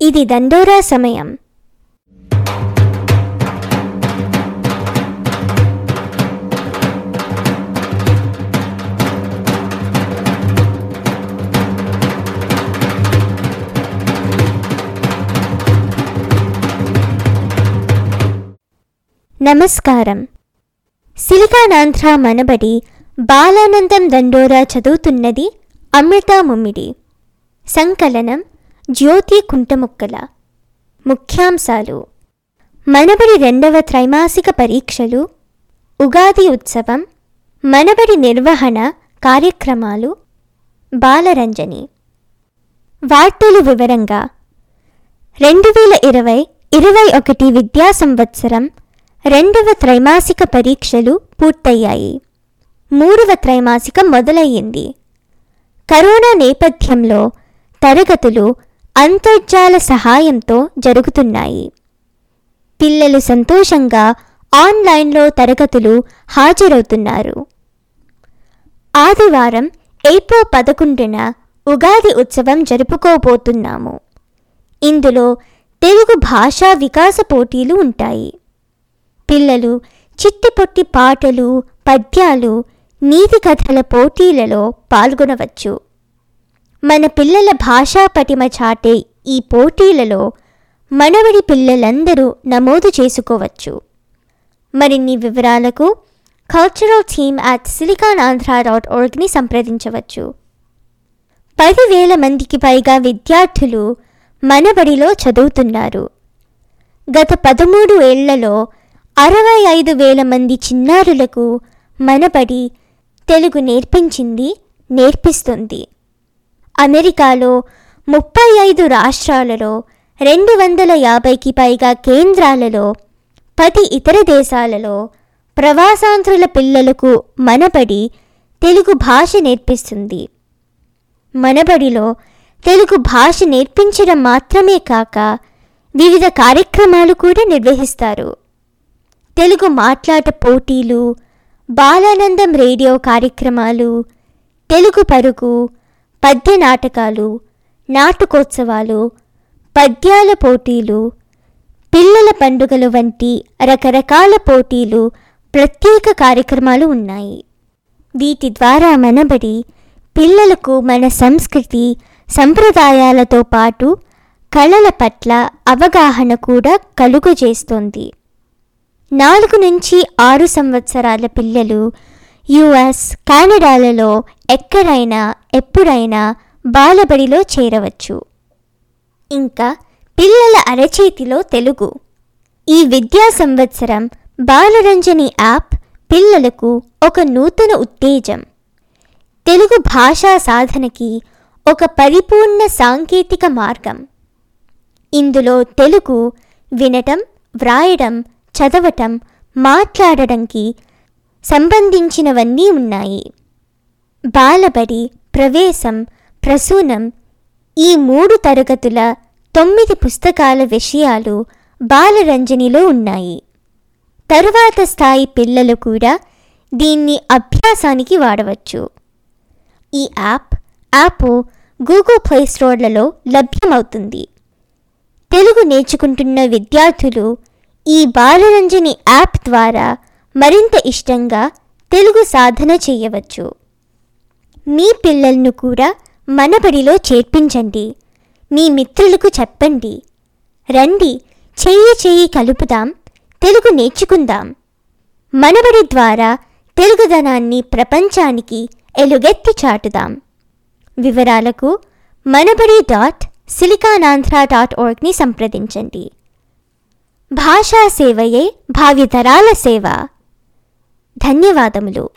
ఇది దండోరా సమయం. నమస్కారం. సిలికానాంధ్ర మనబడి బాలానందం దండోరా చదువుతున్నది అమృత ముమ్మిడి. సంకలనం జ్యోతి కుంటముక్కల. ముఖ్యాంశాలు. మనబడి రెండవ త్రైమాసిక పరీక్షలు. ఉగాది ఉత్సవం. మనబడి నిర్వహణ కార్యక్రమాలు. బాలరంజని. వార్తలు వివరంగా. రెండు వేల ఇరవై ఇరవై ఒకటి విద్యా సంవత్సరం రెండవ త్రైమాసిక పరీక్షలు పూర్తయ్యాయి. మూడవ త్రైమాసికం మొదలయ్యింది. కరోనా నేపథ్యంలో తరగతులు అంతర్జాల సహాయంతో జరుగుతున్నాయి. పిల్లలు సంతోషంగా ఆన్లైన్లో తరగతులు హాజరవుతున్నారు. ఆదివారం ఏప్రిల్ పదకొండున ఉగాది ఉత్సవం జరుపుకోబోతున్నాము. ఇందులో తెలుగు భాషా వికాస పోటీలు ఉంటాయి. పిల్లలు చిట్టిపొట్టి పాటలు పద్యాలు నీతి కథల పోటీలలో పాల్గొనవచ్చు. మన పిల్లల భాషా పటిమ చాటే ఈ పోటీలలో మనవడి పిల్లలందరూ నమోదు చేసుకోవచ్చు. మరిన్ని వివరాలకు cultural theme at silicon Andhra dot ఆర్గ్ని సంప్రదించవచ్చు. పదివేల మందికి పైగా విద్యార్థులు మనబడిలో చదువుతున్నారు. గత పదమూడు ఏళ్ళలో అరవై ఐదు వేల మంది చిన్నారులకు మనబడి తెలుగు నేర్పించింది నేర్పిస్తుంది. అమెరికాలో ముప్పై ఐదు రాష్ట్రాలలో రెండు వందల యాభైకి పైగా కేంద్రాలలో పది ఇతర దేశాలలో ప్రవాసాంధ్రుల పిల్లలకు మనబడి తెలుగు భాష నేర్పిస్తుంది. మనబడిలో తెలుగు భాష నేర్పించడం మాత్రమే కాక వివిధ కార్యక్రమాలు కూడా నిర్వహిస్తారు. తెలుగు మాట్లాట పోటీలు బాలానందం రేడియో కార్యక్రమాలు తెలుగు పరుగు పద్య నాటకాలు నాటకోత్సవాలు పద్యాల పోటీలు పిల్లల పండుగలు వంటి రకరకాల పోటీలు ప్రత్యేక కార్యక్రమాలు ఉన్నాయి. వీటి ద్వారా మనబడి పిల్లలకు మన సంస్కృతి సంప్రదాయాలతో పాటు కళల పట్ల అవగాహన కూడా కలుగజేస్తుంది. నాలుగు నుంచి ఆరు సంవత్సరాల పిల్లలు యుఎస్ కెనడాలలో ఎక్కడైనా ఎప్పుడైనా బాలబడిలో చేరవచ్చు. ఇంకా పిల్లల అరచేతిలో తెలుగు. ఈ విద్యా సంవత్సరం బాలరంజని యాప్ పిల్లలకు ఒక నూతన ఉత్తేజం. తెలుగు భాషా సాధనకి ఒక పరిపూర్ణ సాంకేతిక మార్గం. ఇందులో తెలుగు వినటం వ్రాయడం చదవటం మాట్లాడడంకి సంబంధించినవన్నీ ఉన్నాయి. బాలబడి ప్రవేశం ప్రసూనం ఈ మూడు తరగతుల తొమ్మిది పుస్తకాల విషయాలు బాలరంజనిలో ఉన్నాయి. తరువాత స్థాయి పిల్లలు కూడా దీన్ని అభ్యాసానికి వాడవచ్చు. ఈ యాప్ యాప్ గూగుల్ ప్లే స్టోర్లలో లభ్యమవుతుంది. తెలుగు నేర్చుకుంటున్న విద్యార్థులు ఈ బాలరంజని యాప్ ద్వారా మరింత ఇష్టంగా తెలుగు సాధన చేయవచ్చు. మీ పిల్లలను కూడా మనబడిలో చేర్పించండి. మీ మిత్రులకు చెప్పండి. రండి చెయ్యి చెయ్యి కలుపుదాం తెలుగు నేర్చుకుందాం. మనబడి ద్వారా తెలుగుదనాన్ని ప్రపంచానికి ఎలుగెత్తి చాటుదాం. వివరాలకు మనబడి డాట్ సిలికానాంధ్ర డాట్ ఓర్గ్ని సంప్రదించండి. భాషా సేవయే భావితరాల సేవ. ధన్యవాదములు.